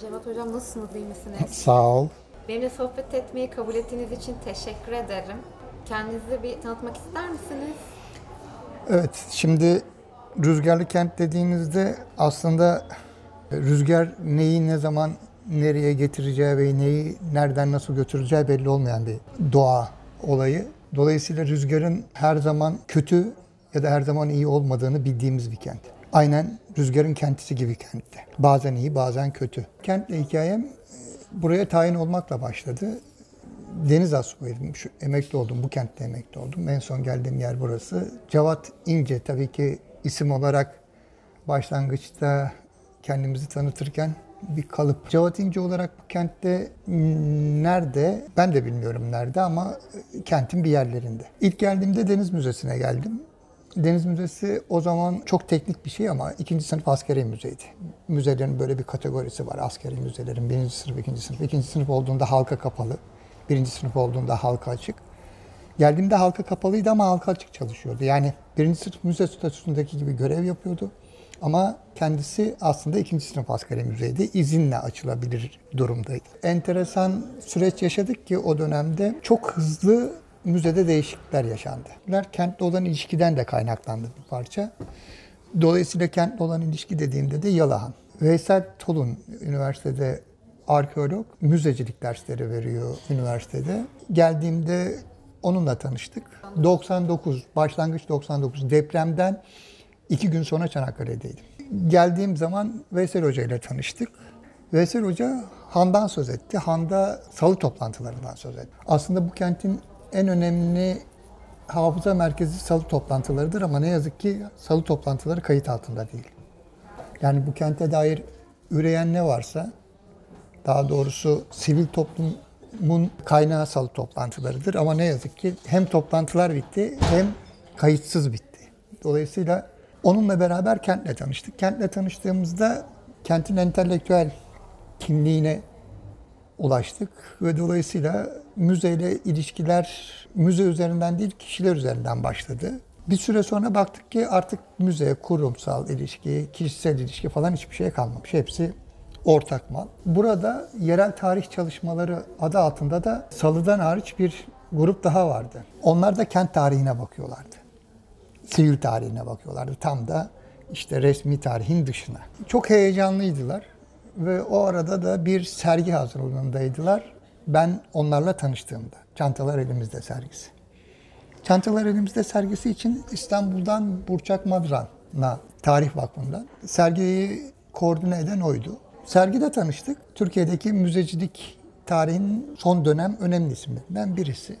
Cevat Hocam nasılsınız, iyi misiniz? Sağ ol. Benimle sohbet etmeyi kabul ettiğiniz için teşekkür ederim. Kendinizi bir tanıtmak ister misiniz? Evet, şimdi rüzgarlı kent dediğimizde aslında rüzgar neyi ne zaman nereye getireceği ve neyi nereden nasıl götüreceği belli olmayan bir doğa olayı. Dolayısıyla rüzgarın her zaman kötü ya da her zaman iyi olmadığını bildiğimiz bir kent. Aynen rüzgarın kentisi gibi kentte. Bazen iyi, bazen kötü. Kentle hikayem e, buraya tayin olmakla başladı. Deniz asubaydım. Şu, emekli oldum. Bu kentte emekli oldum. En son geldiğim yer burası. Cavat İnce tabii ki isim olarak başlangıçta kendimizi tanıtırken bir kalıp. Cavat İnce olarak bu kentte nerede? Ben de bilmiyorum nerede ama e, kentin bir yerlerinde. İlk geldiğimde Deniz Müzesi'ne geldim. Deniz Müzesi o zaman çok teknik bir şey ama ikinci sınıf askeri müzeydi. Müzelerin böyle bir kategorisi var askeri müzelerin. Birinci sınıf, ikinci sınıf. İkinci sınıf olduğunda halka kapalı. Birinci sınıf olduğunda halka açık. Geldiğimde halka kapalıydı ama halka açık çalışıyordu. Yani birinci sınıf müze statüsündeki gibi görev yapıyordu. Ama kendisi aslında ikinci sınıf askeri müzeydi. İzinle açılabilir durumdaydı. Enteresan süreç yaşadık ki o dönemde çok hızlı müzede değişiklikler yaşandı. Bunlar kentle olan ilişkiden de kaynaklandı bir parça. Dolayısıyla kentle olan ilişki dediğimde de Yalahan. Veysel Tolun üniversitede arkeolog, müzecilik dersleri veriyor üniversitede. Geldiğimde onunla tanıştık. 99, başlangıç 99 depremden iki gün sonra Çanakkale'deydim. Geldiğim zaman Veysel Hoca ile tanıştık. Veysel Hoca Han'dan söz etti. Han'da salı toplantılarından söz etti. Aslında bu kentin en önemli hafıza merkezi salı toplantılarıdır ama ne yazık ki salı toplantıları kayıt altında değil. Yani bu kente dair üreyen ne varsa daha doğrusu sivil toplumun kaynağı salı toplantılarıdır ama ne yazık ki hem toplantılar bitti hem kayıtsız bitti. Dolayısıyla onunla beraber kentle tanıştık. Kentle tanıştığımızda kentin entelektüel kimliğine ulaştık ve dolayısıyla müzeyle ilişkiler müze üzerinden değil kişiler üzerinden başladı. Bir süre sonra baktık ki artık müze, kurumsal ilişki, kişisel ilişki falan hiçbir şey kalmamış. Hepsi ortak mal. Burada yerel tarih çalışmaları adı altında da Salı'dan hariç bir grup daha vardı. Onlar da kent tarihine bakıyorlardı. Sivil tarihine bakıyorlardı. Tam da işte resmi tarihin dışına. Çok heyecanlıydılar ve o arada da bir sergi hazırlığındaydılar. Ben onlarla tanıştığımda. Çantalar Elimizde sergisi. Çantalar Elimizde sergisi için İstanbul'dan Burçak Madran'la Tarih Vakfı'ndan sergiyi koordine eden oydu. Sergide tanıştık. Türkiye'deki müzecilik tarihinin son dönem önemli isimlerinden birisi.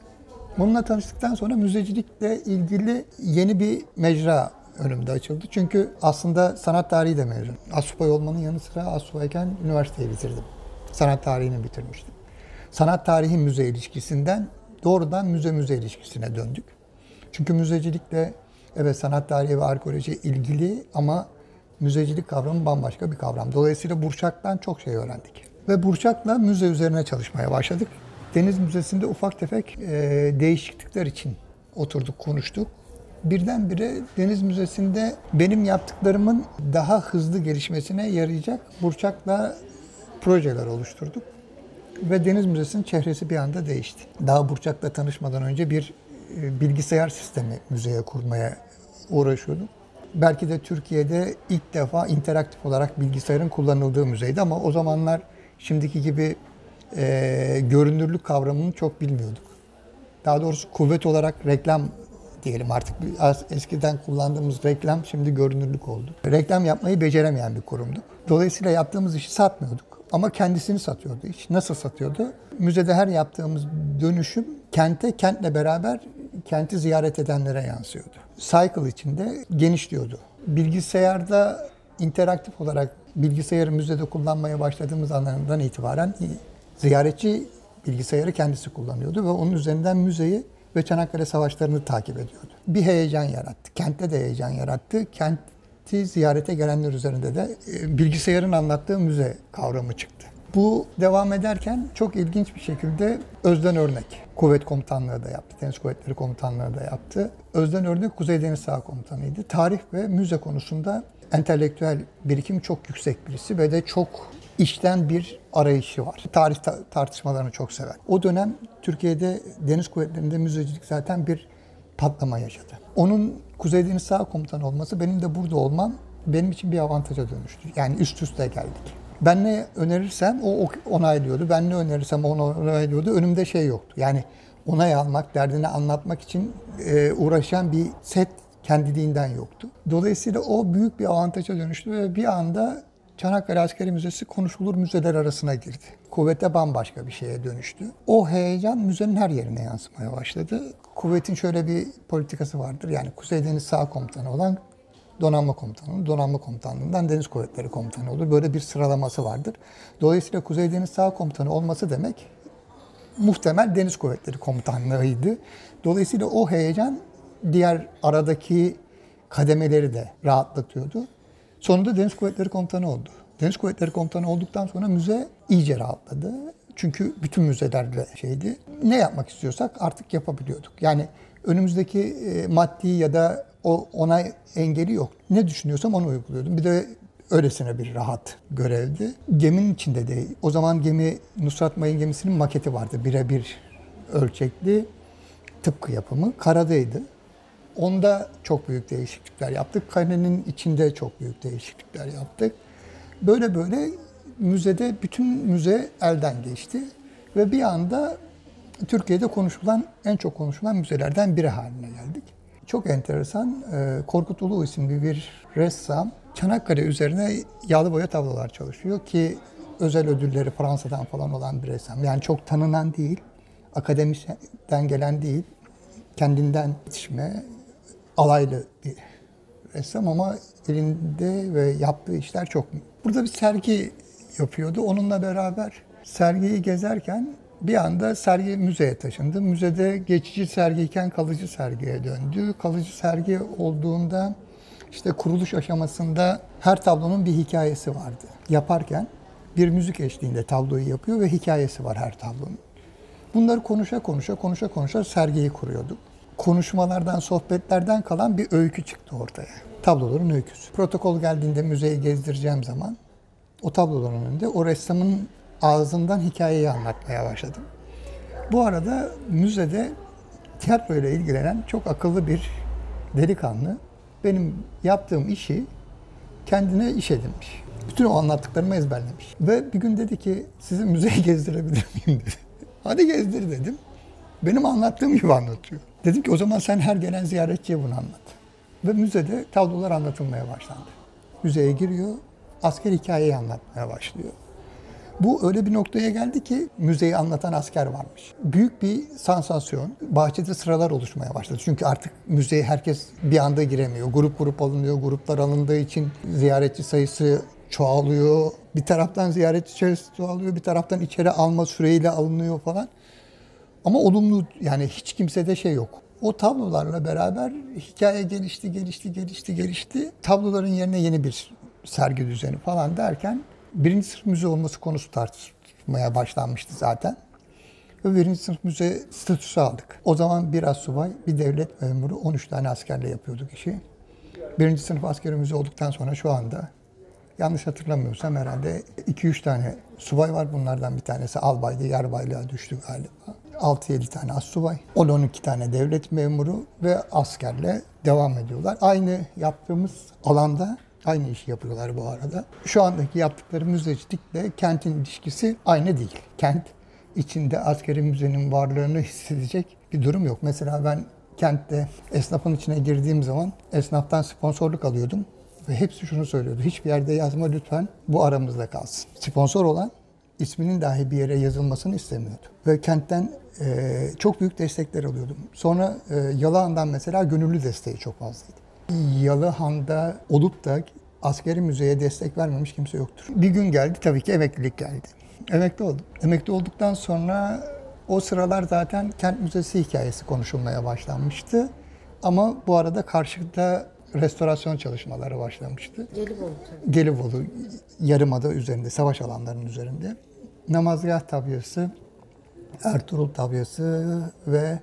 Bununla tanıştıktan sonra müzecilikle ilgili yeni bir mecra önümde açıldı. Çünkü aslında sanat tarihi de mezun. Asubay olmanın yanı sıra asubayken üniversiteyi bitirdim. Sanat tarihini bitirmiştim. Sanat tarihi müze ilişkisinden doğrudan müze müze ilişkisine döndük. Çünkü müzecilikle evet sanat tarihi ve arkeoloji ilgili ama müzecilik kavramı bambaşka bir kavram. Dolayısıyla Burçak'tan çok şey öğrendik. Ve Burçak'la müze üzerine çalışmaya başladık. Deniz Müzesi'nde ufak tefek e, değişiklikler için oturduk, konuştuk. Birdenbire Deniz Müzesi'nde benim yaptıklarımın daha hızlı gelişmesine yarayacak Burçak'la projeler oluşturduk. Ve Deniz Müzesi'nin çehresi bir anda değişti. Daha Burçak'la tanışmadan önce bir e, bilgisayar sistemi müzeye kurmaya uğraşıyordum. Belki de Türkiye'de ilk defa interaktif olarak bilgisayarın kullanıldığı müzeydi ama o zamanlar şimdiki gibi e, görünürlük kavramını çok bilmiyorduk. Daha doğrusu kuvvet olarak reklam diyelim artık az eskiden kullandığımız reklam şimdi görünürlük oldu. Reklam yapmayı beceremeyen bir kurumduk. Dolayısıyla yaptığımız işi satmıyorduk ama kendisini satıyordu iş. Nasıl satıyordu? Müzede her yaptığımız dönüşüm kente, kentle beraber kenti ziyaret edenlere yansıyordu. Cycle içinde genişliyordu. Bilgisayarda interaktif olarak bilgisayarı müzede kullanmaya başladığımız andan itibaren ziyaretçi bilgisayarı kendisi kullanıyordu ve onun üzerinden müzeyi ve Çanakkale Savaşları'nı takip ediyordu. Bir heyecan yarattı. Kentte de heyecan yarattı. Kenti ziyarete gelenler üzerinde de e, bilgisayarın anlattığı müze kavramı çıktı. Bu devam ederken çok ilginç bir şekilde Özden Örnek, Kuvvet Komutanlığı da yaptı, Deniz Kuvvetleri Komutanlığı da yaptı. Özden Örnek Kuzey Deniz Sağ Komutanıydı. Tarih ve müze konusunda entelektüel birikim çok yüksek birisi ve de çok işten bir arayışı var. Tarih ta- tartışmalarını çok sever. O dönem Türkiye'de deniz kuvvetlerinde müzecilik zaten bir patlama yaşadı. Onun Kuzey Deniz Sağ Komutanı olması benim de burada olmam benim için bir avantaja dönüştü. Yani üst üste geldik. Ben ne önerirsem o onaylıyordu. Ben ne önerirsem o onaylıyordu. Önümde şey yoktu. Yani onay almak, derdini anlatmak için e, uğraşan bir set kendiliğinden yoktu. Dolayısıyla o büyük bir avantaja dönüştü ve bir anda Çanakkale Askeri Müzesi konuşulur müzeler arasına girdi. Kuvvete bambaşka bir şeye dönüştü. O heyecan müzenin her yerine yansımaya başladı. Kuvvetin şöyle bir politikası vardır. Yani Kuzey Deniz Sağ Komutanı olan donanma komutanı, donanma komutanlığından deniz kuvvetleri komutanı olur. Böyle bir sıralaması vardır. Dolayısıyla Kuzey Deniz Sağ Komutanı olması demek muhtemel Deniz Kuvvetleri Komutanlığı'ydı. Dolayısıyla o heyecan diğer aradaki kademeleri de rahatlatıyordu. Sonunda Deniz Kuvvetleri Komutanı oldu. Deniz Kuvvetleri Komutanı olduktan sonra müze iyice rahatladı. Çünkü bütün müzelerle şeydi. Ne yapmak istiyorsak artık yapabiliyorduk. Yani önümüzdeki e, maddi ya da o onay engeli yok. Ne düşünüyorsam onu uyguluyordum. Bir de öylesine bir rahat görevdi. Geminin içinde de o zaman gemi Nusrat Mayın gemisinin maketi vardı. Birebir ölçekli tıpkı yapımı. Karadaydı. Onda çok büyük değişiklikler yaptık. Kalenin içinde çok büyük değişiklikler yaptık. Böyle böyle müzede bütün müze elden geçti ve bir anda Türkiye'de konuşulan en çok konuşulan müzelerden biri haline geldik. Çok enteresan. e, Korkut Ulu isimli bir ressam Çanakkale üzerine yağlı boya tablolar çalışıyor ki özel ödülleri Fransa'dan falan olan bir ressam. Yani çok tanınan değil, akademisyen gelen değil, kendinden yetişme, alaylı bir ressam ama elinde ve yaptığı işler çok. Burada bir sergi yapıyordu. Onunla beraber sergiyi gezerken bir anda sergi müzeye taşındı. Müzede geçici sergiyken kalıcı sergiye döndü. Kalıcı sergi olduğunda işte kuruluş aşamasında her tablonun bir hikayesi vardı. Yaparken bir müzik eşliğinde tabloyu yapıyor ve hikayesi var her tablonun. Bunları konuşa konuşa konuşa konuşa sergiyi kuruyorduk. Konuşmalardan, sohbetlerden kalan bir öykü çıktı ortaya. Tabloların öyküsü. Protokol geldiğinde müzeyi gezdireceğim zaman o tabloların önünde o ressamın ağzından hikayeyi anlatmaya başladım. Bu arada müzede tiyatro ile ilgilenen çok akıllı bir delikanlı benim yaptığım işi kendine iş edinmiş. Bütün o anlattıklarımı ezberlemiş. Ve bir gün dedi ki sizi müzeyi gezdirebilir miyim dedi. Hadi gezdir dedim. Benim anlattığım gibi anlatıyor. Dedim ki o zaman sen her gelen ziyaretçiye bunu anlat. Ve müzede tablolar anlatılmaya başlandı. Müzeye giriyor, asker hikayeyi anlatmaya başlıyor. Bu öyle bir noktaya geldi ki müzeyi anlatan asker varmış. Büyük bir sansasyon. Bahçede sıralar oluşmaya başladı. Çünkü artık müzeye herkes bir anda giremiyor. Grup grup alınıyor. Gruplar alındığı için ziyaretçi sayısı çoğalıyor. Bir taraftan ziyaretçi sayısı çoğalıyor. Bir taraftan içeri alma süreyle alınıyor falan. Ama olumlu yani hiç kimsede şey yok. O tablolarla beraber hikaye gelişti, gelişti, gelişti, gelişti. Tabloların yerine yeni bir sergi düzeni falan derken birinci sınıf müze olması konusu tartışmaya başlanmıştı zaten. Ve birinci sınıf müze statüsü aldık. O zaman bir subay, bir devlet memuru 13 tane askerle yapıyorduk işi. Birinci sınıf askeri müze olduktan sonra şu anda yanlış hatırlamıyorsam herhalde 2-3 tane subay var. Bunlardan bir tanesi albaydı, yarbaylığa düştü galiba. 6-7 tane assubay, 10-12 tane devlet memuru ve askerle devam ediyorlar. Aynı yaptığımız alanda aynı işi yapıyorlar bu arada. Şu andaki yaptıkları müzecilikle kentin ilişkisi aynı değil. Kent içinde askeri müzenin varlığını hissedecek bir durum yok. Mesela ben kentte esnafın içine girdiğim zaman esnaftan sponsorluk alıyordum. Ve hepsi şunu söylüyordu. Hiçbir yerde yazma lütfen bu aramızda kalsın. Sponsor olan isminin dahi bir yere yazılmasını istemiyordu. Ve kentten e, çok büyük destekler alıyordum. Sonra e, Yalıhan'dan mesela gönüllü desteği çok fazlaydı. Yalıhan'da olup da askeri müzeye destek vermemiş kimse yoktur. Bir gün geldi tabii ki emeklilik geldi. Emekli oldum. Emekli olduktan sonra o sıralar zaten kent müzesi hikayesi konuşulmaya başlanmıştı. Ama bu arada karşıda restorasyon çalışmaları başlamıştı. Gelibolu. Gelibolu Yarımada üzerinde, savaş alanlarının üzerinde. Namazgah tabyası, Ertuğrul tabyası ve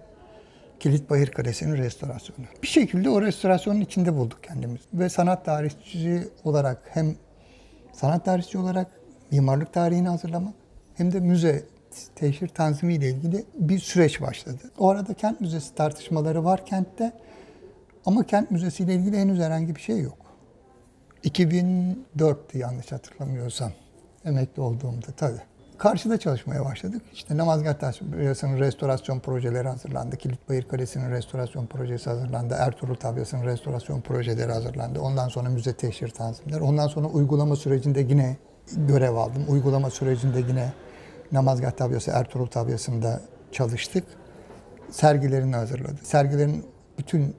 Kilitbayır Kalesi'nin restorasyonu. Bir şekilde o restorasyonun içinde bulduk kendimizi. Ve sanat tarihçisi olarak hem sanat tarihçisi olarak mimarlık tarihini hazırlamak hem de müze teşhir tanzimi ile ilgili bir süreç başladı. O arada kent müzesi tartışmaları var kentte ama kent müzesi ile ilgili henüz herhangi bir şey yok. 2004'tü yanlış hatırlamıyorsam. Emekli olduğumda tabii. Karşıda çalışmaya başladık. İşte Namazgah Tabyası'nın restorasyon projeleri hazırlandı. Kilitbayır Kalesi'nin restorasyon projesi hazırlandı. Ertuğrul Tabyası'nın restorasyon projeleri hazırlandı. Ondan sonra müze teşhir tanzimler. Ondan sonra uygulama sürecinde yine görev aldım. Uygulama sürecinde yine Namazgah Tabyası, Ertuğrul Tabyası'nda çalıştık. Sergilerini hazırladı. Sergilerin bütün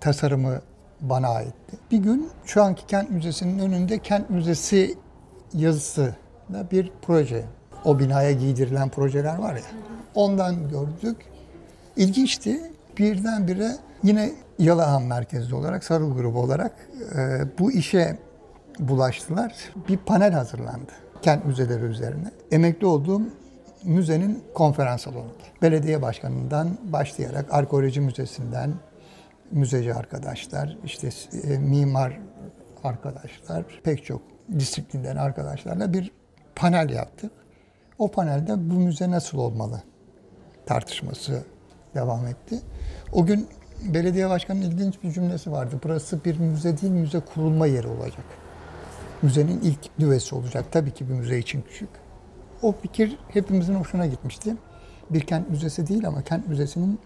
tasarımı bana aitti. Bir gün şu anki Kent Müzesi'nin önünde Kent Müzesi yazısı da bir proje. O binaya giydirilen projeler var ya. Ondan gördük. İlginçti. Birdenbire yine Yalahan merkezli olarak, Sarıl grubu olarak e, bu işe bulaştılar. Bir panel hazırlandı kent müzeleri üzerine. Emekli olduğum müzenin konferans salonunda. Belediye başkanından başlayarak arkeoloji müzesinden müzeci arkadaşlar, işte e, mimar arkadaşlar, pek çok disiplinden arkadaşlarla bir panel yaptık. O panelde bu müze nasıl olmalı tartışması devam etti. O gün belediye başkanının ilginç bir cümlesi vardı. Burası bir müze değil, müze kurulma yeri olacak. Müzenin ilk nüvesi olacak. Tabii ki bir müze için küçük. O fikir hepimizin hoşuna gitmişti. Bir kent müzesi değil ama kent müzesinin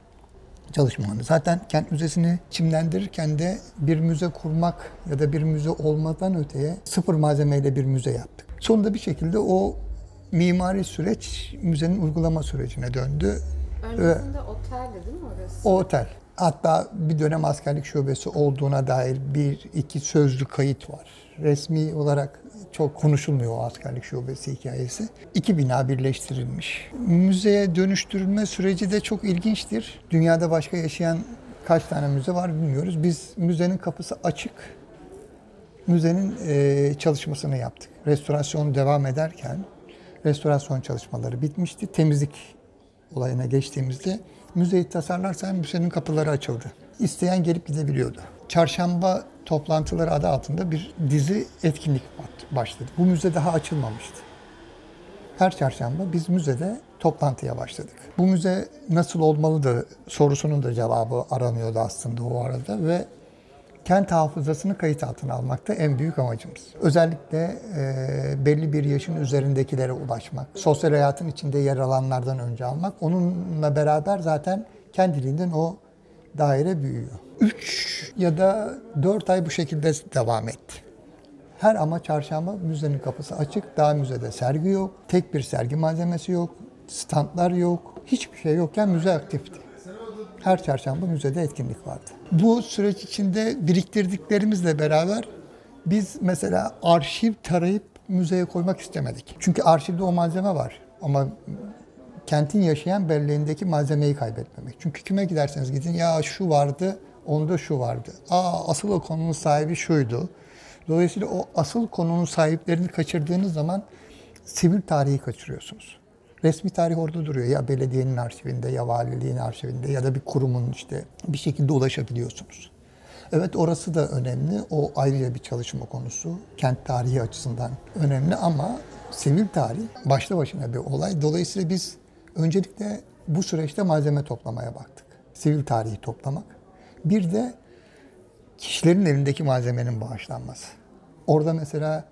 çalışmalarını. Zaten kent müzesini çimlendirirken de bir müze kurmak ya da bir müze olmadan öteye sıfır malzemeyle bir müze yaptık. Sonunda bir şekilde o mimari süreç müzenin uygulama sürecine döndü. Öncesinde oteldi değil mi orası? O otel. Hatta bir dönem askerlik şubesi olduğuna dair bir iki sözlü kayıt var. Resmi olarak çok konuşulmuyor o askerlik şubesi hikayesi. İki bina birleştirilmiş. Müzeye dönüştürülme süreci de çok ilginçtir. Dünyada başka yaşayan kaç tane müze var bilmiyoruz. Biz müzenin kapısı açık. Müzenin e, çalışmasını yaptık. Restorasyon devam ederken restorasyon çalışmaları bitmişti. Temizlik olayına geçtiğimizde müzeyi tasarlarsan müzenin kapıları açıldı. İsteyen gelip gidebiliyordu. Çarşamba toplantıları adı altında bir dizi etkinlik başladı. Bu müze daha açılmamıştı. Her çarşamba biz müzede toplantıya başladık. Bu müze nasıl olmalı da sorusunun da cevabı aranıyordu aslında o arada ve kent hafızasını kayıt altına almakta en büyük amacımız. Özellikle e, belli bir yaşın üzerindekilere ulaşmak, sosyal hayatın içinde yer alanlardan önce almak, onunla beraber zaten kendiliğinden o daire büyüyor. 3 ya da 4 ay bu şekilde devam etti. Her ama çarşamba müzenin kapısı açık. Daha müzede sergi yok. Tek bir sergi malzemesi yok. Standlar yok. Hiçbir şey yokken müze aktifti. Her çarşamba müzede etkinlik vardı. Bu süreç içinde biriktirdiklerimizle beraber biz mesela arşiv tarayıp müzeye koymak istemedik. Çünkü arşivde o malzeme var. Ama kentin yaşayan belleğindeki malzemeyi kaybetmemek. Çünkü kime giderseniz gidin ya şu vardı, onda şu vardı. Aa asıl o konunun sahibi şuydu. Dolayısıyla o asıl konunun sahiplerini kaçırdığınız zaman sivil tarihi kaçırıyorsunuz. Resmi tarih orada duruyor. Ya belediyenin arşivinde ya valiliğin arşivinde ya da bir kurumun işte bir şekilde ulaşabiliyorsunuz. Evet orası da önemli. O ayrıca bir çalışma konusu. Kent tarihi açısından önemli ama sivil tarih başlı başına bir olay. Dolayısıyla biz öncelikle bu süreçte malzeme toplamaya baktık. Sivil tarihi toplamak. Bir de kişilerin elindeki malzemenin bağışlanması. Orada mesela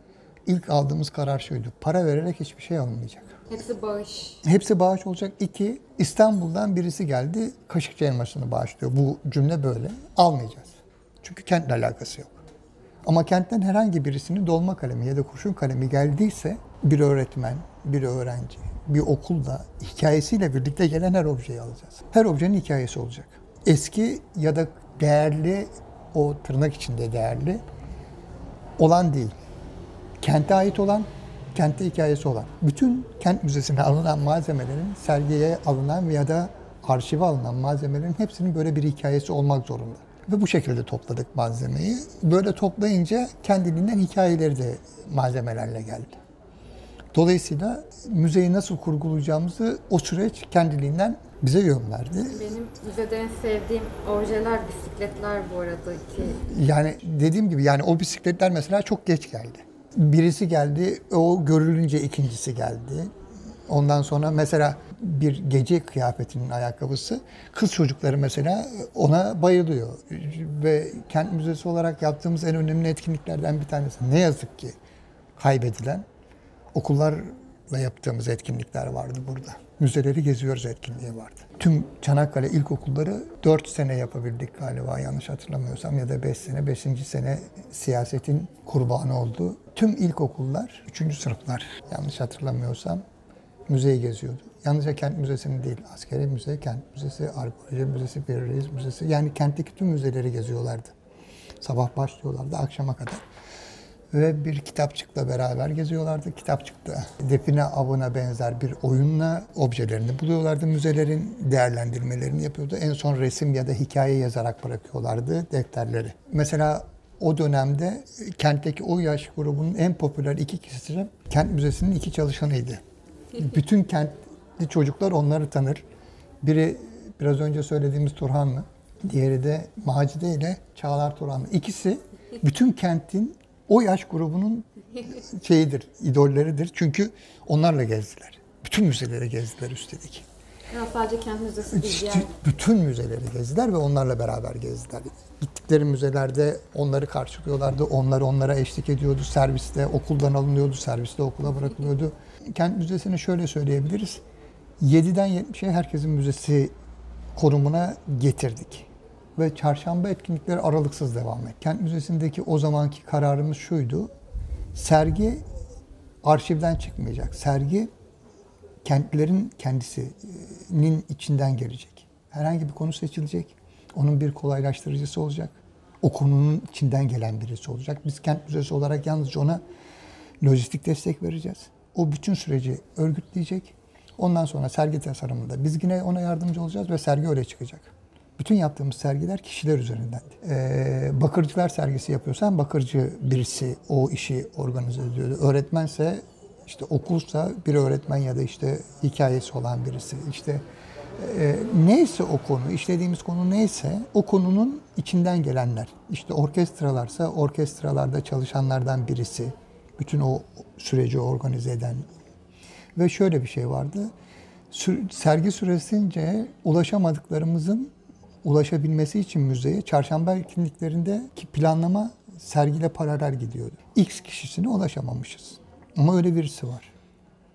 ilk aldığımız karar şuydu. Para vererek hiçbir şey alınmayacak. Hepsi bağış. Hepsi bağış olacak. İki, İstanbul'dan birisi geldi, Kaşıkçı elmasını bağışlıyor. Bu cümle böyle. Almayacağız. Çünkü kentle alakası yok. Ama kentten herhangi birisinin dolma kalemi ya da kurşun kalemi geldiyse bir öğretmen, bir öğrenci, bir okulda hikayesiyle birlikte gelen her objeyi alacağız. Her objenin hikayesi olacak. Eski ya da değerli, o tırnak içinde değerli olan değil. Kente ait olan, kentte hikayesi olan. Bütün kent müzesine alınan malzemelerin sergiye alınan ya da arşive alınan malzemelerin hepsinin böyle bir hikayesi olmak zorunda. Ve bu şekilde topladık malzemeyi. Böyle toplayınca kendiliğinden hikayeleri de malzemelerle geldi. Dolayısıyla müzeyi nasıl kurgulayacağımızı o süreç kendiliğinden bize yön verdi. Benim müzede en sevdiğim objeler bisikletler bu arada ki. Yani dediğim gibi yani o bisikletler mesela çok geç geldi. Birisi geldi, o görülünce ikincisi geldi. Ondan sonra mesela bir gece kıyafetinin ayakkabısı kız çocukları mesela ona bayılıyor. Ve kent müzesi olarak yaptığımız en önemli etkinliklerden bir tanesi. Ne yazık ki kaybedilen okullarla yaptığımız etkinlikler vardı burada. Müzeleri geziyoruz etkinliği vardı. Tüm Çanakkale ilkokulları 4 sene yapabildik galiba yanlış hatırlamıyorsam ya da 5 sene. 5. sene siyasetin kurbanı oldu. Tüm ilkokullar, 3. sınıflar yanlış hatırlamıyorsam müzeyi geziyordu. Yalnızca kent müzesini değil, askeri müze, kent müzesi, arkeoloji müzesi, bir reis müzesi. Yani kentteki tüm müzeleri geziyorlardı. Sabah başlıyorlardı akşama kadar. Ve bir kitapçıkla beraber geziyorlardı. Kitapçıkta define avına benzer bir oyunla objelerini buluyorlardı. Müzelerin değerlendirmelerini yapıyordu. En son resim ya da hikaye yazarak bırakıyorlardı defterleri. Mesela o dönemde kentteki o yaş grubunun en popüler iki kişisi kent müzesinin iki çalışanıydı. Bütün kentli çocuklar onları tanır. Biri biraz önce söylediğimiz Turhanlı, diğeri de Macide ile Çağlar Turhanlı. İkisi bütün kentin o yaş grubunun şeyidir, idolleridir. Çünkü onlarla gezdiler. Bütün müzeleri gezdiler üstelik. Yani sadece kent müzesi değil. diğer- Bütün müzeleri gezdiler ve onlarla beraber gezdiler. Gittikleri müzelerde onları karşılıyorlardı. Onlar onlara eşlik ediyordu. Serviste okuldan alınıyordu. Serviste okula bırakılıyordu. Kent Müzesi'ni şöyle söyleyebiliriz. 7'den 70'e herkesin müzesi konumuna getirdik. Ve çarşamba etkinlikleri aralıksız devam etti. Kent Müzesi'ndeki o zamanki kararımız şuydu. Sergi arşivden çıkmayacak. Sergi kentlerin kendisinin içinden gelecek. Herhangi bir konu seçilecek. Onun bir kolaylaştırıcısı olacak. O konunun içinden gelen birisi olacak. Biz kent müzesi olarak yalnızca ona lojistik destek vereceğiz. O bütün süreci örgütleyecek. Ondan sonra sergi tasarımında biz yine ona yardımcı olacağız ve sergi öyle çıkacak. Bütün yaptığımız sergiler kişiler üzerinden. Ee, bakırcılar sergisi yapıyorsan bakırcı birisi o işi organize ediyordu. Öğretmense işte okulsa bir öğretmen ya da işte hikayesi olan birisi. İşte e, neyse o konu, işlediğimiz konu neyse o konunun içinden gelenler. İşte orkestralarsa orkestralarda çalışanlardan birisi. Bütün o süreci organize eden. Ve şöyle bir şey vardı. Sergi süresince ulaşamadıklarımızın ulaşabilmesi için müzeye çarşamba etkinliklerindeki planlama sergiyle paralel gidiyordu. X kişisine ulaşamamışız. Ama öyle birisi var.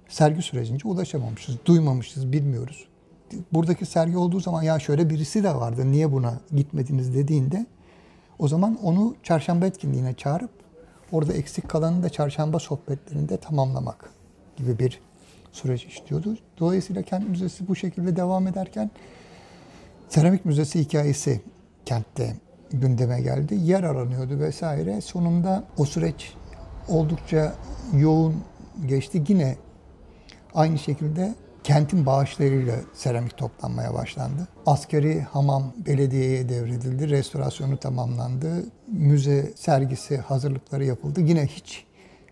Sergi sürecince ulaşamamışız, duymamışız, bilmiyoruz. Buradaki sergi olduğu zaman ya şöyle birisi de vardı, niye buna gitmediniz dediğinde o zaman onu çarşamba etkinliğine çağırıp orada eksik kalanını da çarşamba sohbetlerinde tamamlamak gibi bir süreç işliyordu. Dolayısıyla kent müzesi bu şekilde devam ederken Seramik Müzesi hikayesi kentte gündeme geldi. Yer aranıyordu vesaire. Sonunda o süreç oldukça yoğun geçti. Yine aynı şekilde kentin bağışlarıyla seramik toplanmaya başlandı. Askeri hamam belediyeye devredildi. Restorasyonu tamamlandı. Müze sergisi hazırlıkları yapıldı. Yine hiç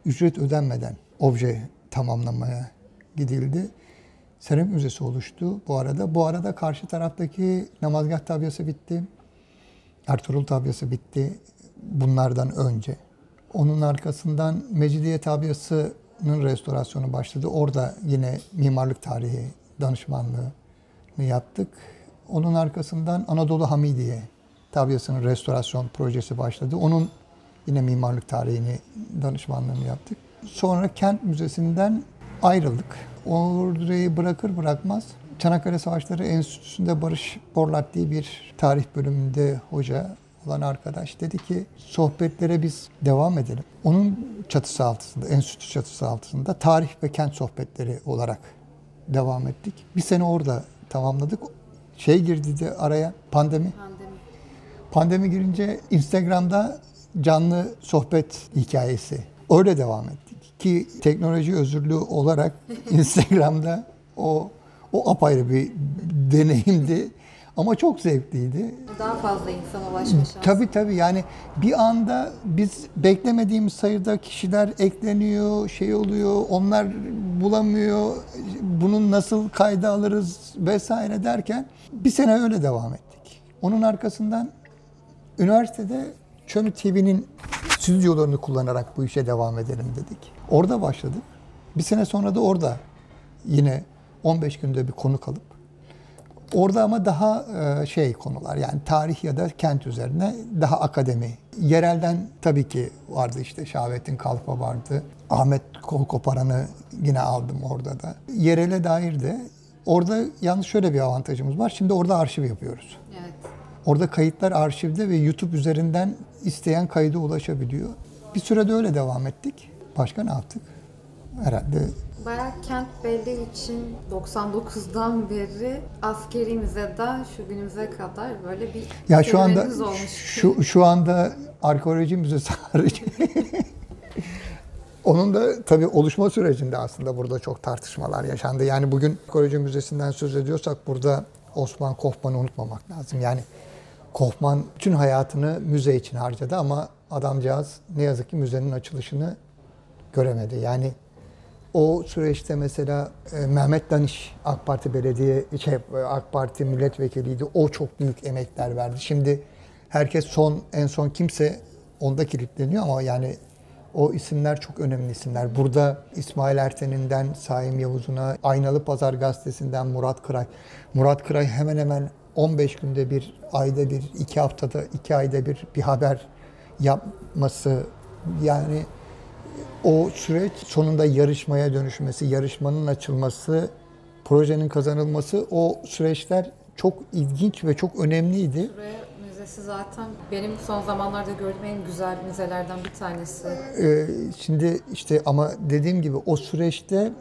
ücret ödenmeden obje tamamlamaya gidildi. Seramik Müzesi oluştu bu arada. Bu arada karşı taraftaki namazgah tabyası bitti. Ertuğrul tabyası bitti bunlardan önce. Onun arkasından Mecidiye tabyasının restorasyonu başladı. Orada yine mimarlık tarihi danışmanlığını yaptık. Onun arkasından Anadolu Hamidiye tabyasının restorasyon projesi başladı. Onun yine mimarlık tarihini danışmanlığını yaptık. Sonra Kent Müzesi'nden ayrıldık. Orayı bırakır bırakmaz Çanakkale Savaşları Enstitüsü'nde Barış Borlat diye bir tarih bölümünde hoca olan arkadaş dedi ki sohbetlere biz devam edelim. Onun çatısı altında, enstitü çatısı altında tarih ve kent sohbetleri olarak devam ettik. Bir sene orada tamamladık. Şey girdi de araya pandemi. Pandemi. Pandemi girince Instagram'da canlı sohbet hikayesi. Öyle devam ettik. Ki teknoloji özürlü olarak Instagram'da o o apayrı bir deneyimdi. Ama çok zevkliydi. Daha fazla insana ulaşma şansı. Tabii tabii yani bir anda biz beklemediğimiz sayıda kişiler ekleniyor, şey oluyor, onlar bulamıyor, bunun nasıl kayda alırız vesaire derken bir sene öyle devam ettik. Onun arkasından üniversitede Çömü TV'nin stüdyolarını kullanarak bu işe devam edelim dedik. Orada başladık. Bir sene sonra da orada yine 15 günde bir konuk alıp Orada ama daha e, şey konular yani tarih ya da kent üzerine daha akademi. Yerelden tabii ki vardı işte Şahabettin Kalfa vardı. Ahmet Kol Koparan'ı yine aldım orada da. Yerele dair de orada yalnız şöyle bir avantajımız var. Şimdi orada arşiv yapıyoruz. Evet. Orada kayıtlar arşivde ve YouTube üzerinden isteyen kayda ulaşabiliyor. Bir sürede öyle devam ettik. Başka ne yaptık? Herhalde Bayağı kent belli için 99'dan beri askeri müzeden şu günümüze kadar böyle bir Ya şu anda olmuş. şu şu anda arkeoloji müzesi harici. Onun da tabii oluşma sürecinde aslında burada çok tartışmalar yaşandı. Yani bugün arkeoloji müzesinden söz ediyorsak burada Osman Kofman'ı unutmamak lazım. Yani Kofman tüm hayatını müze için harcadı ama adamcağız ne yazık ki müzenin açılışını göremedi. Yani o süreçte mesela e, Mehmet Danış AK Parti belediye şey AK Parti milletvekiliydi. O çok büyük emekler verdi. Şimdi herkes son en son kimse onda kilitleniyor ama yani o isimler çok önemli isimler. Burada İsmail Erten'inden Saim Yavuz'una, Aynalı Pazar Gazetesi'nden Murat Kıray. Murat Kıray hemen hemen 15 günde bir, ayda bir, iki haftada, iki ayda bir bir haber yapması yani o süreç sonunda yarışmaya dönüşmesi, yarışmanın açılması, projenin kazanılması o süreçler çok ilginç ve çok önemliydi. Buraya müzesi zaten benim son zamanlarda gördüğüm en güzel müzelerden bir tanesi. Ee, şimdi işte ama dediğim gibi o süreçte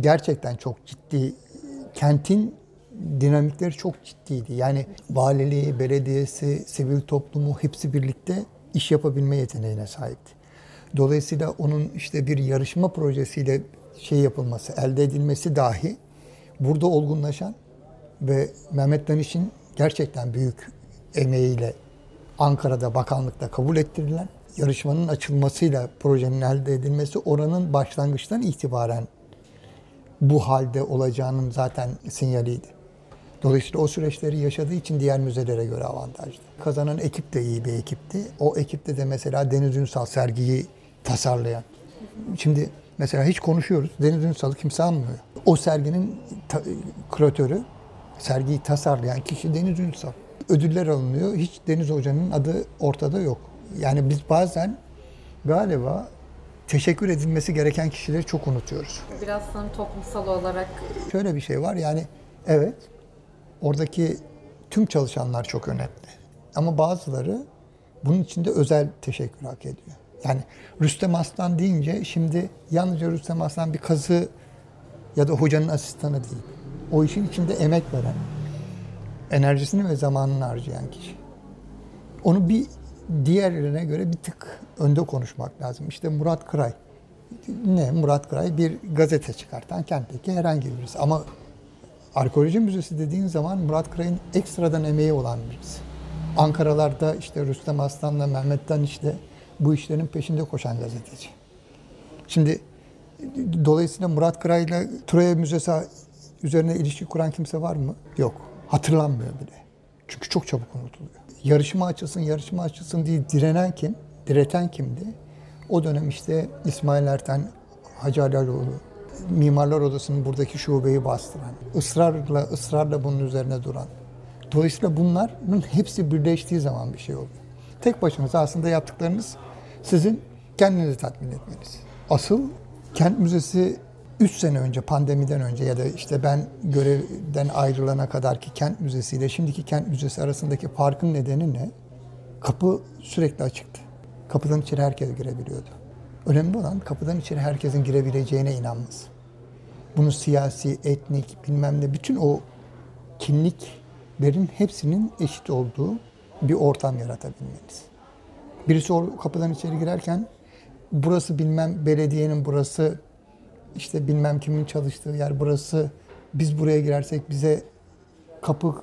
gerçekten çok ciddi kentin dinamikleri çok ciddiydi. Yani valiliği, belediyesi, sivil toplumu hepsi birlikte iş yapabilme yeteneğine sahipti. Dolayısıyla onun işte bir yarışma projesiyle şey yapılması, elde edilmesi dahi burada olgunlaşan ve Mehmet Danış'ın gerçekten büyük emeğiyle Ankara'da bakanlıkta kabul ettirilen yarışmanın açılmasıyla projenin elde edilmesi oranın başlangıçtan itibaren bu halde olacağının zaten sinyaliydi. Dolayısıyla o süreçleri yaşadığı için diğer müzelere göre avantajlı. Kazanan ekip de iyi bir ekipti. O ekipte de mesela Deniz Ünsal sergiyi tasarlayan. Şimdi mesela hiç konuşuyoruz. Deniz Ünsal'ı kimse anmıyor. O serginin ta- küratörü, sergiyi tasarlayan kişi Deniz Ünsal. Ödüller alınıyor. Hiç Deniz Hoca'nın adı ortada yok. Yani biz bazen galiba teşekkür edilmesi gereken kişileri çok unutuyoruz. Biraz sanırım toplumsal olarak Şöyle bir şey var yani evet oradaki tüm çalışanlar çok önemli. Ama bazıları bunun içinde özel teşekkür hak ediyor. Yani Rüstem Aslan deyince şimdi yalnızca Rüstem Aslan bir kazı ya da hocanın asistanı değil. O işin içinde emek veren, enerjisini ve zamanını harcayan kişi. Onu bir diğerlerine göre bir tık önde konuşmak lazım. İşte Murat Kıray. Ne? Murat Kıray bir gazete çıkartan kentteki herhangi birisi. Ama Arkeoloji Müzesi dediğin zaman Murat Kıray'ın ekstradan emeği olan birisi. Ankaralarda işte Rüstem Aslan'la Mehmet Daniş'le bu işlerin peşinde koşan gazeteci. Şimdi dolayısıyla Murat Kıray'la Troya Müzesi üzerine ilişki kuran kimse var mı? Yok. Hatırlanmıyor bile. Çünkü çok çabuk unutuluyor. Yarışma açılsın, yarışma açılsın diye direnen kim? Direten kimdi? O dönem işte İsmail Erten, Hacı Alaloğlu, Mimarlar Odası'nın buradaki şubeyi bastıran, ısrarla ısrarla bunun üzerine duran. Dolayısıyla bunların hepsi birleştiği zaman bir şey oluyor. Tek başınıza aslında yaptıklarınız sizin kendinizi tatmin etmeniz. Asıl kent müzesi 3 sene önce pandemiden önce ya da işte ben görevden ayrılana kadar ki kent müzesi ile şimdiki kent müzesi arasındaki farkın nedeni ne? Kapı sürekli açıktı. Kapıdan içeri herkes girebiliyordu. Önemli olan kapıdan içeri herkesin girebileceğine inanması. Bunu siyasi, etnik, bilmem ne bütün o kimliklerin hepsinin eşit olduğu bir ortam yaratabilmeniz. Birisi o kapıdan içeri girerken burası bilmem belediyenin burası işte bilmem kimin çalıştığı yer burası biz buraya girersek bize kapı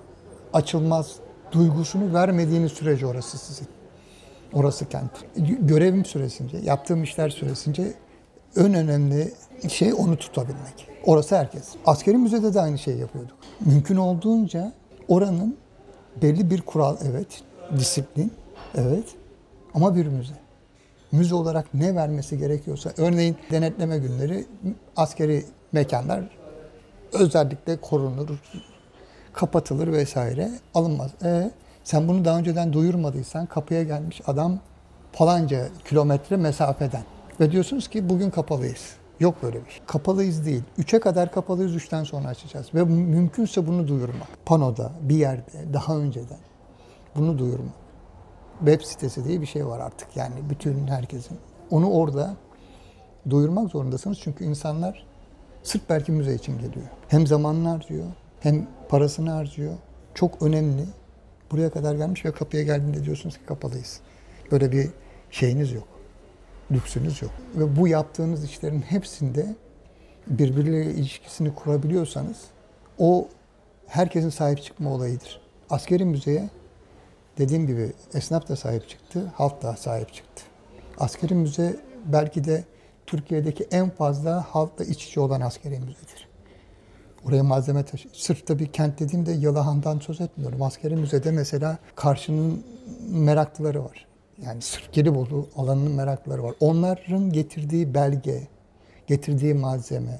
açılmaz duygusunu vermediğiniz sürece orası sizin. Orası kent. Görevim süresince, yaptığım işler süresince en önemli şey onu tutabilmek. Orası herkes. Askeri müzede de aynı şeyi yapıyorduk. Mümkün olduğunca oranın belli bir kural evet, disiplin evet ama bir müze. müze olarak ne vermesi gerekiyorsa, örneğin denetleme günleri askeri mekanlar özellikle korunur, kapatılır vesaire alınmaz. E, sen bunu daha önceden duyurmadıysan kapıya gelmiş adam falanca kilometre mesafeden ve diyorsunuz ki bugün kapalıyız. Yok böyle bir şey. Kapalıyız değil. 3'e kadar kapalıyız, 3'ten sonra açacağız. Ve mümkünse bunu duyurmak. Panoda, bir yerde, daha önceden bunu duyurmak. Web sitesi diye bir şey var artık yani bütün herkesin. Onu orada duyurmak zorundasınız çünkü insanlar sırf belki müze için geliyor. Hem zamanını harcıyor, hem parasını harcıyor. Çok önemli. Buraya kadar gelmiş ve kapıya geldiğinde diyorsunuz ki kapalıyız. Böyle bir şeyiniz yok. Lüksünüz yok. Ve bu yaptığınız işlerin hepsinde birbirleriyle ilişkisini kurabiliyorsanız o herkesin sahip çıkma olayıdır. Askeri müzeye dediğim gibi esnaf da sahip çıktı, halk da sahip çıktı. Askeri müze belki de Türkiye'deki en fazla halkla iç içe olan askeri müzedir. Oraya malzeme taşı. Sırf tabii kent dediğimde Yalahan'dan söz etmiyorum. Askeri müzede mesela karşının meraklıları var. Yani sırf Gelibolu alanının meraklıları var. Onların getirdiği belge, getirdiği malzeme,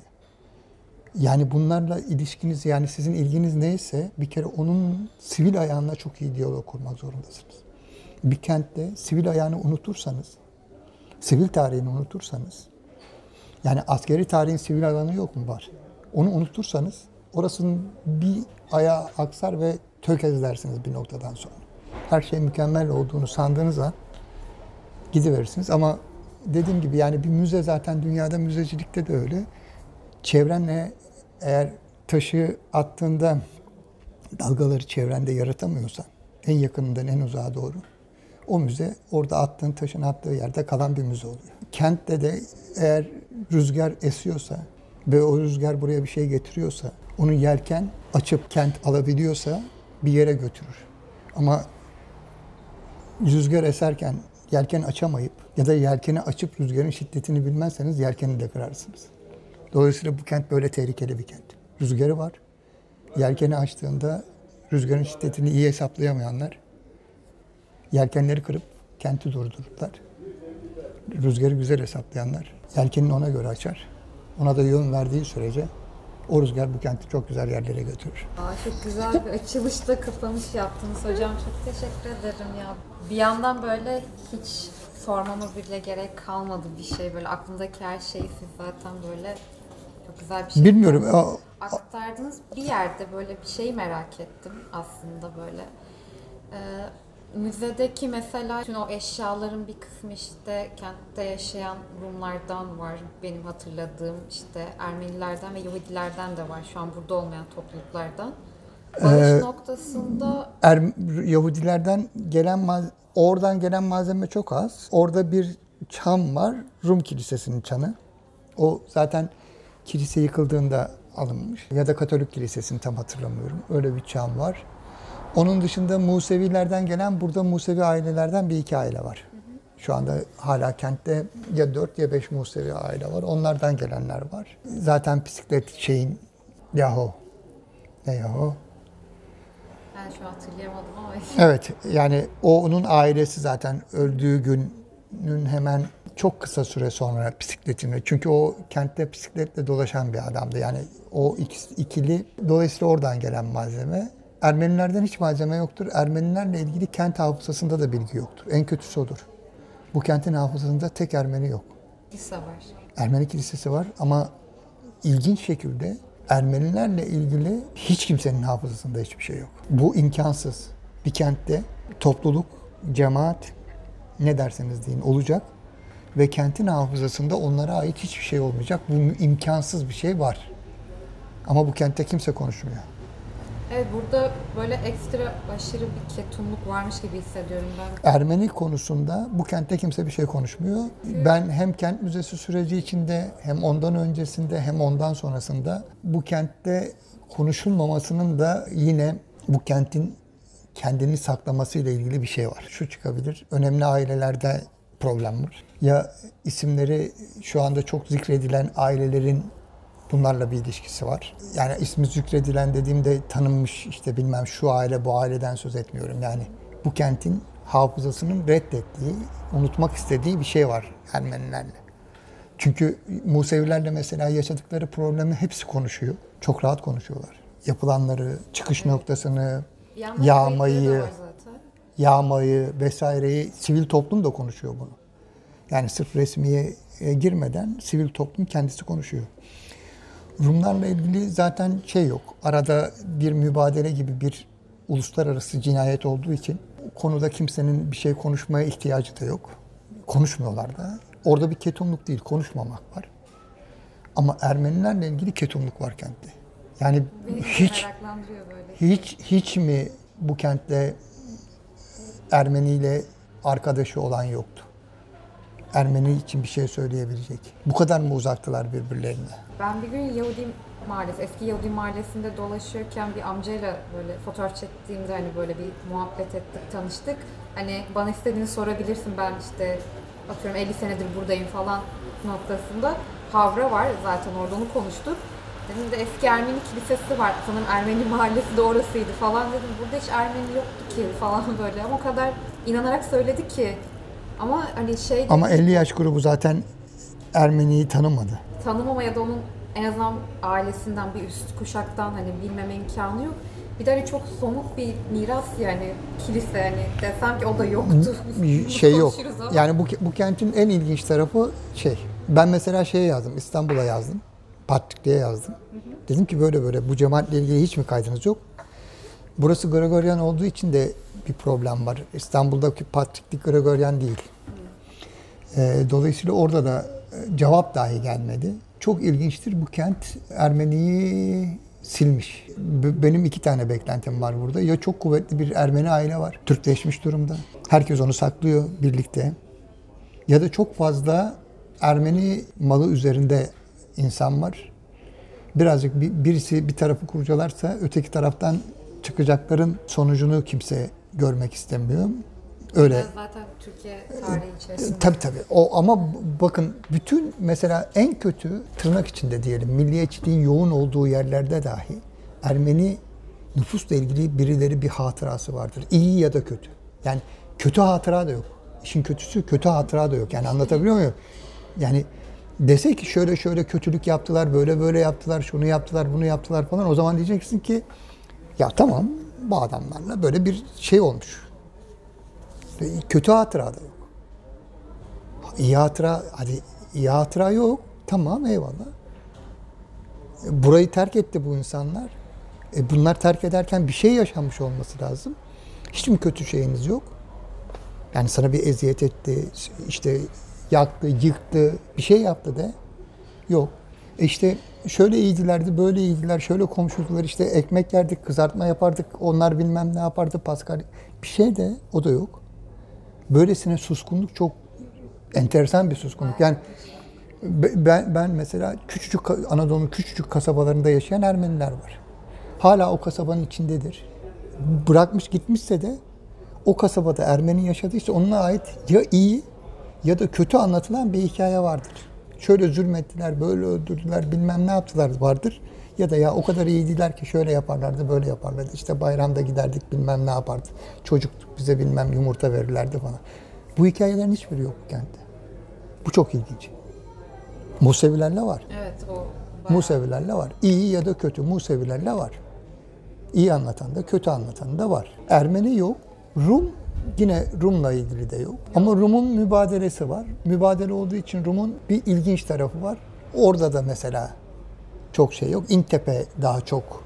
yani bunlarla ilişkiniz yani sizin ilginiz neyse bir kere onun sivil ayağına çok iyi diyalog kurmak zorundasınız. Bir kentte sivil ayağını unutursanız, sivil tarihini unutursanız, yani askeri tarihin sivil alanı yok mu var? Onu unutursanız orasının bir ayağı aksar ve tökezlersiniz bir noktadan sonra. Her şey mükemmel olduğunu sandığınız an gidiverirsiniz ama dediğim gibi yani bir müze zaten dünyada müzecilikte de öyle. Çevrenle eğer taşı attığında dalgaları çevrende yaratamıyorsan en yakınından en uzağa doğru o müze orada attığın taşın attığı yerde kalan bir müze oluyor. Kentte de eğer rüzgar esiyorsa ve o rüzgar buraya bir şey getiriyorsa onu yelken açıp kent alabiliyorsa bir yere götürür. Ama rüzgar eserken yelken açamayıp ya da yelkeni açıp rüzgarın şiddetini bilmezseniz yelkeni de kırarsınız. Dolayısıyla bu kent böyle tehlikeli bir kent. Rüzgarı var. Yelkeni açtığında rüzgarın şiddetini iyi hesaplayamayanlar yelkenleri kırıp kenti durdururlar. Rüzgarı güzel hesaplayanlar yelkenini ona göre açar. Ona da yön verdiği sürece o rüzgar bu kenti çok güzel yerlere götürür. Aa, çok güzel bir açılışta kapanış yaptınız hocam. Çok teşekkür ederim ya. Bir yandan böyle hiç sormama bile gerek kalmadı bir şey. Böyle aklımdaki her şeyi siz zaten böyle çok güzel bir şey Bilmiyorum. aktardınız. Bir yerde böyle bir şey merak ettim aslında böyle. Ee, müzedeki mesela bütün o eşyaların bir kısmı işte kentte yaşayan Rumlardan var. Benim hatırladığım işte Ermenilerden ve Yahudilerden de var. Şu an burada olmayan topluluklardan. Bağış Ee, noktasında Er, Yahudilerden gelen oradan gelen malzeme çok az. Orada bir çan var. Rum Kilisesi'nin çanı. O zaten kilise yıkıldığında alınmış. Ya da Katolik Kilisesi'ni tam hatırlamıyorum. Öyle bir çan var. Onun dışında Musevilerden gelen burada Musevi ailelerden bir iki aile var. Şu anda hala kentte ya dört ya beş Musevi aile var. Onlardan gelenler var. Zaten bisiklet şeyin yahu ne yahu ben şu hatırlayamadım ama Evet yani o onun ailesi zaten öldüğü günün hemen çok kısa süre sonra bisikletini. Çünkü o kentte bisikletle dolaşan bir adamdı. Yani o ikili dolayısıyla oradan gelen malzeme. Ermenilerden hiç malzeme yoktur. Ermenilerle ilgili kent hafızasında da bilgi yoktur. En kötüsü odur. Bu kentin hafızasında tek Ermeni yok. lise var. Ermeni kilisesi var ama ilginç şekilde Ermenilerle ilgili hiç kimsenin hafızasında hiçbir şey yok. Bu imkansız. Bir kentte topluluk, cemaat ne derseniz deyin olacak ve kentin hafızasında onlara ait hiçbir şey olmayacak. Bu imkansız bir şey var. Ama bu kentte kimse konuşmuyor. Evet burada böyle ekstra aşırı bir ketumluk varmış gibi hissediyorum ben. Ermeni konusunda bu kentte kimse bir şey konuşmuyor. Ben hem kent müzesi süreci içinde hem ondan öncesinde hem ondan sonrasında bu kentte konuşulmamasının da yine bu kentin kendini saklaması ile ilgili bir şey var. Şu çıkabilir. Önemli ailelerde problem var. Ya isimleri şu anda çok zikredilen ailelerin bunlarla bir ilişkisi var. Yani ismi zikredilen dediğimde tanınmış işte bilmem şu aile bu aileden söz etmiyorum. Yani bu kentin hafızasının reddettiği, unutmak istediği bir şey var Ermenilerle. Çünkü Musevilerle mesela yaşadıkları problemi hepsi konuşuyor. Çok rahat konuşuyorlar. Yapılanları, çıkış noktasını, Bir yandan yağmayı, yağmayı vesaireyi sivil toplum da konuşuyor bunu. Yani sırf resmiye e, girmeden sivil toplum kendisi konuşuyor. Rumlarla ilgili zaten şey yok. Arada bir mübadele gibi bir uluslararası cinayet olduğu için konuda kimsenin bir şey konuşmaya ihtiyacı da yok. Konuşmuyorlar da. Orada bir ketumluk değil, konuşmamak var. Ama Ermenilerle ilgili ketumluk var kentte. Yani Beni hiç hiç hiç mi bu kentte Ermeni ile arkadaşı olan yoktu? Ermeni için bir şey söyleyebilecek. Bu kadar mı uzaktılar birbirlerine? Ben bir gün Yahudi Mahallesi, eski Yahudi Mahallesi'nde dolaşırken bir amcayla böyle fotoğraf çektiğimde hani böyle bir muhabbet ettik, tanıştık. Hani bana istediğini sorabilirsin ben işte atıyorum 50 senedir buradayım falan noktasında. Havra var zaten orada onu konuştuk. Dedim de eski Ermeni kilisesi var. Sanırım Ermeni mahallesi de orasıydı falan dedim. Burada hiç Ermeni yoktu ki falan böyle. Ama o kadar inanarak söyledi ki. Ama hani şey Ama 50 yaş grubu zaten Ermeniyi tanımadı. Tanımama ya da onun en azından ailesinden bir üst kuşaktan hani bilmeme imkanı yok. Bir de hani çok somut bir miras yani kilise hani desem ki o da yoktu. Bir şey yok. Ama. Yani bu, bu kentin en ilginç tarafı şey. Ben mesela şeye yazdım, İstanbul'a yazdım. Patrikli'ye yazdım. Dedim ki böyle böyle bu cemaatle ilgili hiç mi kaydınız yok? Burası Gregorian olduğu için de bir problem var. İstanbul'daki Patriklik Gregorian değil. Ee, dolayısıyla orada da cevap dahi gelmedi. Çok ilginçtir bu kent Ermeniyi silmiş. Benim iki tane beklentim var burada. Ya çok kuvvetli bir Ermeni aile var. Türkleşmiş durumda. Herkes onu saklıyor birlikte. Ya da çok fazla Ermeni malı üzerinde insan var. Birazcık bir- birisi bir tarafı kurcalarsa öteki taraftan çıkacakların sonucunu kimse görmek istemiyor. Öyle. Zaten Türkiye tarihi içerisinde. Tabii tabii. O ama bakın bütün mesela en kötü tırnak içinde diyelim milliyetçiliğin yoğun olduğu yerlerde dahi Ermeni nüfusla ilgili birileri bir hatırası vardır. İyi ya da kötü. Yani kötü hatıra da yok. İşin kötüsü kötü hatıra da yok. Yani anlatabiliyor muyum? Yani dese ki şöyle şöyle kötülük yaptılar, böyle böyle yaptılar, şunu yaptılar, bunu yaptılar falan o zaman diyeceksin ki ya tamam bu adamlarla böyle bir şey olmuş. Kötü hatıra da yok. İyi hatıra, hadi iyi hatıra yok. Tamam eyvallah. E, Burayı terk etti bu insanlar. E bunlar terk ederken bir şey yaşanmış olması lazım. Hiç mi kötü şeyiniz yok? Yani sana bir eziyet etti, işte yaktı, yıktı, bir şey yaptı de. Yok. E işte şöyle iyiydilerdi, böyle iyiydiler, şöyle komşudular, işte ekmek yerdik, kızartma yapardık, onlar bilmem ne yapardı, Pascal. Bir şey de o da yok. Böylesine suskunluk çok enteresan bir suskunluk. Yani be- ben, ben mesela küçücük Anadolu'nun küçücük kasabalarında yaşayan Ermeniler var. Hala o kasabanın içindedir. Bırakmış gitmişse de o kasabada Ermeni yaşadıysa onunla ait ya iyi ya da kötü anlatılan bir hikaye vardır. Şöyle zulmettiler, böyle öldürdüler, bilmem ne yaptılar vardır. Ya da ya o kadar iyiydiler ki şöyle yaparlardı, böyle yaparlardı. İşte bayramda giderdik bilmem ne yapardı. Çocuktuk bize bilmem yumurta verirlerdi falan. Bu hikayelerin hiçbiri yok kentte. Bu çok ilginç. Musevilerle var. Evet o bayağı- Musevilerle var. İyi ya da kötü Musevilerle var. İyi anlatan da kötü anlatan da var. Ermeni yok. Rum yine Rum'la ilgili de yok. Ama Rum'un mübadelesi var. Mübadele olduğu için Rum'un bir ilginç tarafı var. Orada da mesela çok şey yok. İntepe daha çok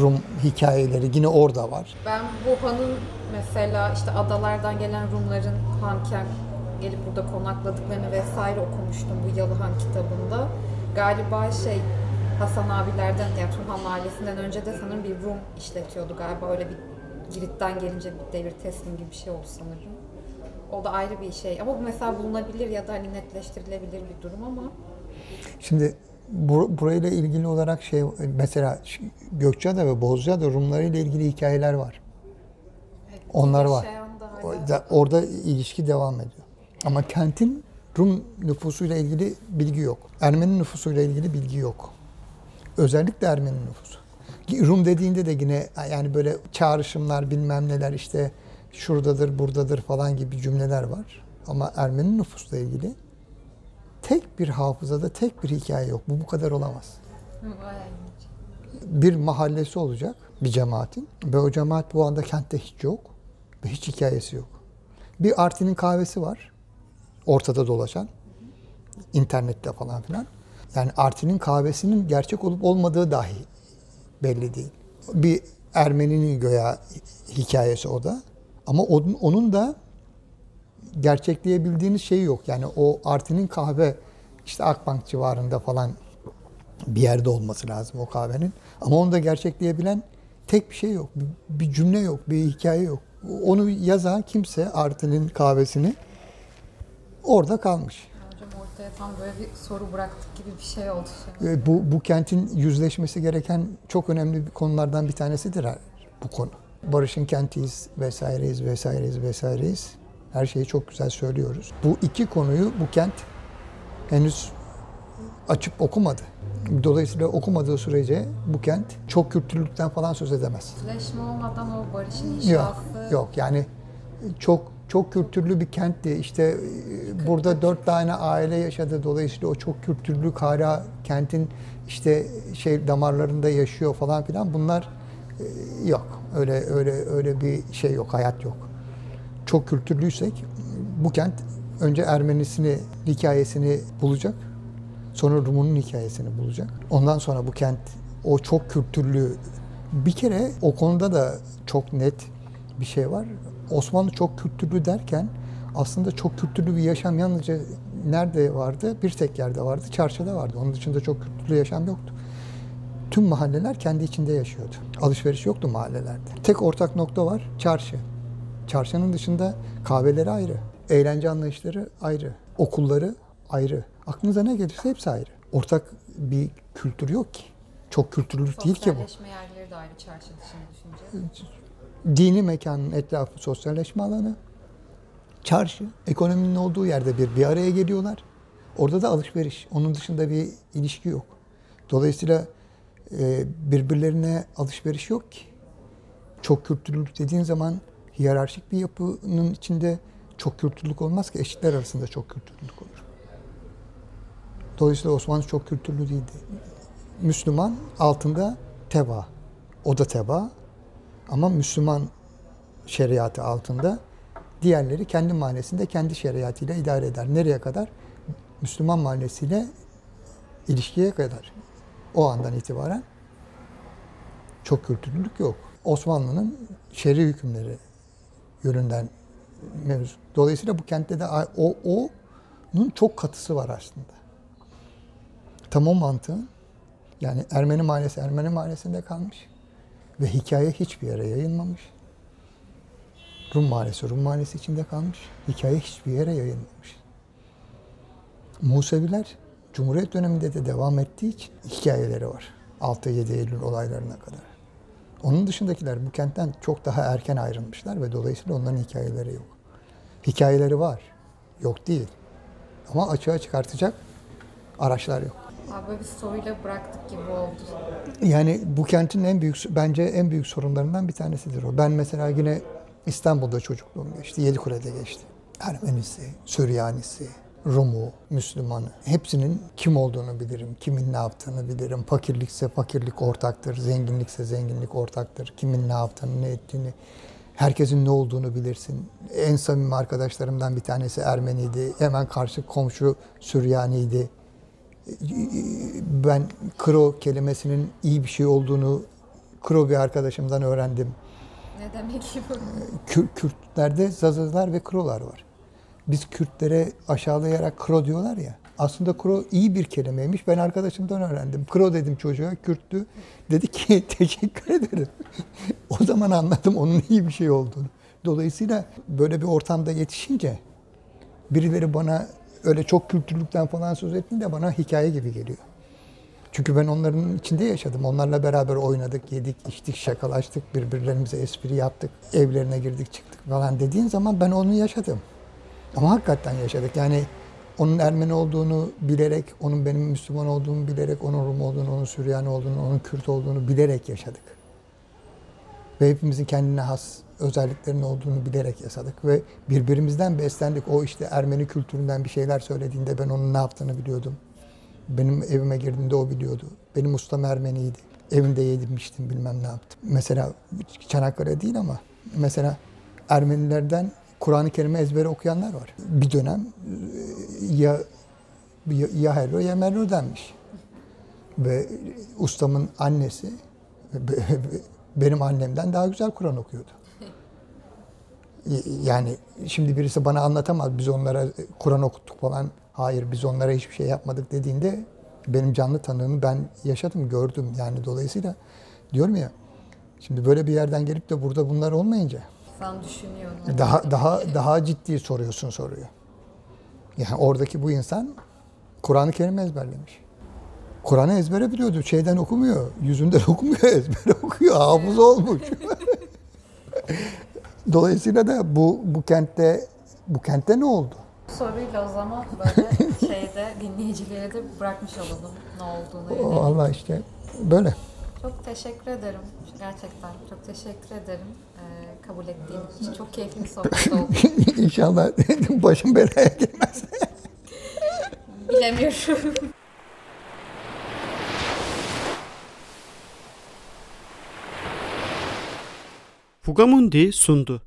Rum hikayeleri yine orada var. Ben bu hanın mesela işte adalardan gelen Rumların hanken gelip burada konakladıklarını vesaire okumuştum bu Yalıhan kitabında. Galiba şey Hasan abilerden yani Turhan ailesinden önce de sanırım bir Rum işletiyordu galiba öyle bir Girit'ten gelince bir devir teslim gibi bir şey oldu sanırım. O da ayrı bir şey ama bu mesela bulunabilir ya da hani netleştirilebilir bir durum ama Şimdi bu, burayla ilgili olarak şey mesela Gökçeada ve Bozcaada Rumları ile ilgili hikayeler var. Onlar var. hala- Orada, orada ilişki devam ediyor. Ama kentin Rum nüfusuyla ilgili bilgi yok. Ermeni nüfusuyla ilgili bilgi yok. Özellikle Ermeni nüfusu. Rum dediğinde de yine yani böyle çağrışımlar bilmem neler işte şuradadır, buradadır falan gibi cümleler var. Ama Ermeni nüfusla ilgili tek bir hafızada tek bir hikaye yok. Bu bu kadar olamaz. Bir mahallesi olacak bir cemaatin ve o cemaat bu anda kentte hiç yok ve hiç hikayesi yok. Bir Artin'in kahvesi var ortada dolaşan internette falan filan. Yani Artin'in kahvesinin gerçek olup olmadığı dahi belli değil. Bir Ermeninin göya hikayesi o da. Ama onun da gerçekleyebildiğiniz şey yok. Yani o Artin'in kahve işte Akbank civarında falan bir yerde olması lazım o kahvenin. Ama onu da gerçekleyebilen tek bir şey yok. Bir, bir cümle yok, bir hikaye yok. Onu yazan kimse Artin'in kahvesini orada kalmış. Hocam ortaya tam böyle bir soru bıraktık gibi bir şey oldu şu an. E, Bu, bu kentin yüzleşmesi gereken çok önemli bir konulardan bir tanesidir bu konu. Barış'ın kentiyiz vesaireyiz vesaireyiz vesaireyiz. Her şeyi çok güzel söylüyoruz. Bu iki konuyu bu kent henüz açıp okumadı. Dolayısıyla okumadığı sürece bu kent çok kültürlükten falan söz edemez. Birleşme olmadan o barışın Yok, inşası yok yani çok çok kültürlü bir kentti. İşte e, burada dört tane aile yaşadı. Dolayısıyla o çok kültürlü hala kentin işte şey damarlarında yaşıyor falan filan. Bunlar e, yok. Öyle öyle öyle bir şey yok, hayat yok. Çok kültürlüysek bu kent önce Ermenisini hikayesini bulacak. Sonra Rum'un hikayesini bulacak. Ondan sonra bu kent o çok kültürlü bir kere o konuda da çok net bir şey var. Osmanlı çok kültürlü derken aslında çok kültürlü bir yaşam yalnızca nerede vardı? Bir tek yerde vardı. Çarşıda vardı. Onun dışında çok kültürlü yaşam yoktu. Tüm mahalleler kendi içinde yaşıyordu. Alışveriş yoktu mahallelerde. Tek ortak nokta var. Çarşı. Çarşının dışında kahveleri ayrı. Eğlence anlayışları ayrı. Okulları ayrı. Aklınıza ne gelirse hepsi ayrı. Ortak bir kültür yok ki. Çok kültürlü değil ki bu. sosyalleşme yerleri de ayrı çarşı dışında düşünce. Dini mekanın etrafı sosyalleşme alanı. Çarşı, ekonominin olduğu yerde bir bir araya geliyorlar. Orada da alışveriş. Onun dışında bir ilişki yok. Dolayısıyla e, birbirlerine alışveriş yok ki. Çok kültürlülük dediğin zaman hiyerarşik bir yapının içinde çok kültürlülük olmaz ki. Eşitler arasında çok kültürlülük olur. Dolayısıyla Osmanlı çok kültürlü değildi. Müslüman altında teba. O da teba. Ama Müslüman şeriatı altında diğerleri kendi mahallesinde kendi şeriatıyla idare eder. Nereye kadar? Müslüman mahallesiyle ilişkiye kadar. O andan itibaren çok kültürlülük yok. Osmanlı'nın şer'i hükümleri yönünden mevzu. Dolayısıyla bu kentte de o onun çok katısı var aslında. Tam o mantığın yani Ermeni mahallesi Ermeni mahallesinde kalmış ve hikaye hiçbir yere yayılmamış. Rum mahallesi Rum mahallesi içinde kalmış. Hikaye hiçbir yere yayılmamış. Museviler Cumhuriyet döneminde de devam ettiği için hikayeleri var. 6-7 Eylül olaylarına kadar. Onun dışındakiler bu kentten çok daha erken ayrılmışlar ve dolayısıyla onların hikayeleri yok. Hikayeleri var. Yok değil. Ama açığa çıkartacak araçlar yok. Abi bir soruyla bıraktık gibi oldu. Yani bu kentin en büyük, bence en büyük sorunlarından bir tanesidir o. Ben mesela yine İstanbul'da çocukluğum geçti. Yedikule'de geçti. Ermenisi, Süryanisi, Rumu, Müslümanı. Hepsinin kim olduğunu bilirim, kimin ne yaptığını bilirim. Fakirlikse fakirlik ortaktır, zenginlikse zenginlik ortaktır. Kimin ne yaptığını, ne ettiğini, herkesin ne olduğunu bilirsin. En samimi arkadaşlarımdan bir tanesi Ermeniydi. Hemen karşı komşu Süryaniydi ben kro kelimesinin iyi bir şey olduğunu kro bir arkadaşımdan öğrendim. Ne demek ki bu? Kür- Kürtlerde zazazlar ve krolar var. Biz Kürtlere aşağılayarak kro diyorlar ya. Aslında kro iyi bir kelimeymiş. Ben arkadaşımdan öğrendim. Kro dedim çocuğa, Kürttü. Dedi ki teşekkür ederim. o zaman anladım onun iyi bir şey olduğunu. Dolayısıyla böyle bir ortamda yetişince birileri bana öyle çok kültürlükten falan söz ettiğinde bana hikaye gibi geliyor. Çünkü ben onların içinde yaşadım. Onlarla beraber oynadık, yedik, içtik, şakalaştık, birbirlerimize espri yaptık, evlerine girdik, çıktık falan dediğin zaman ben onu yaşadım. Ama hakikaten yaşadık. Yani onun Ermeni olduğunu bilerek, onun benim Müslüman olduğumu bilerek, onun Rum olduğunu, onun Süryani olduğunu, onun Kürt olduğunu bilerek yaşadık. Ve hepimizin kendine has özelliklerinin olduğunu bilerek yaşadık ve birbirimizden beslendik. O işte Ermeni kültüründen bir şeyler söylediğinde ben onun ne yaptığını biliyordum. Benim evime girdiğinde o biliyordu. Benim ustam Ermeniydi. Evinde yedirmiştim bilmem ne yaptım. Mesela Çanakkale değil ama mesela Ermenilerden Kur'an-ı Kerim'i ezbere okuyanlar var. Bir dönem e, ya ya, ya Herro ya Merro denmiş. Ve ustamın annesi be- be- benim annemden daha güzel Kur'an okuyordu. Yani şimdi birisi bana anlatamaz biz onlara Kur'an okuttuk falan. Hayır biz onlara hiçbir şey yapmadık dediğinde benim canlı tanığımı ben yaşadım, gördüm. Yani dolayısıyla diyorum ya şimdi böyle bir yerden gelip de burada bunlar olmayınca Sen düşünüyorsun. daha daha daha ciddi soruyorsun soruyu. Yani oradaki bu insan Kur'an-ı Kerim ezberlemiş. Kur'an'ı ezbere biliyordu. Şeyden okumuyor. Yüzünden okumuyor. Ezbere okuyor. Hafız olmuş. Dolayısıyla da bu bu kentte bu kentte ne oldu? Soruyla o zaman böyle şeyde dinleyicilere de bırakmış olalım ne olduğunu. O. Allah işte böyle. Çok teşekkür ederim. Gerçekten çok teşekkür ederim. Ee, kabul ettiğiniz için çok keyifli bir sohbet oldu. İnşallah başım belaya gelmez. Bilemiyorum. Fugamundi sundu.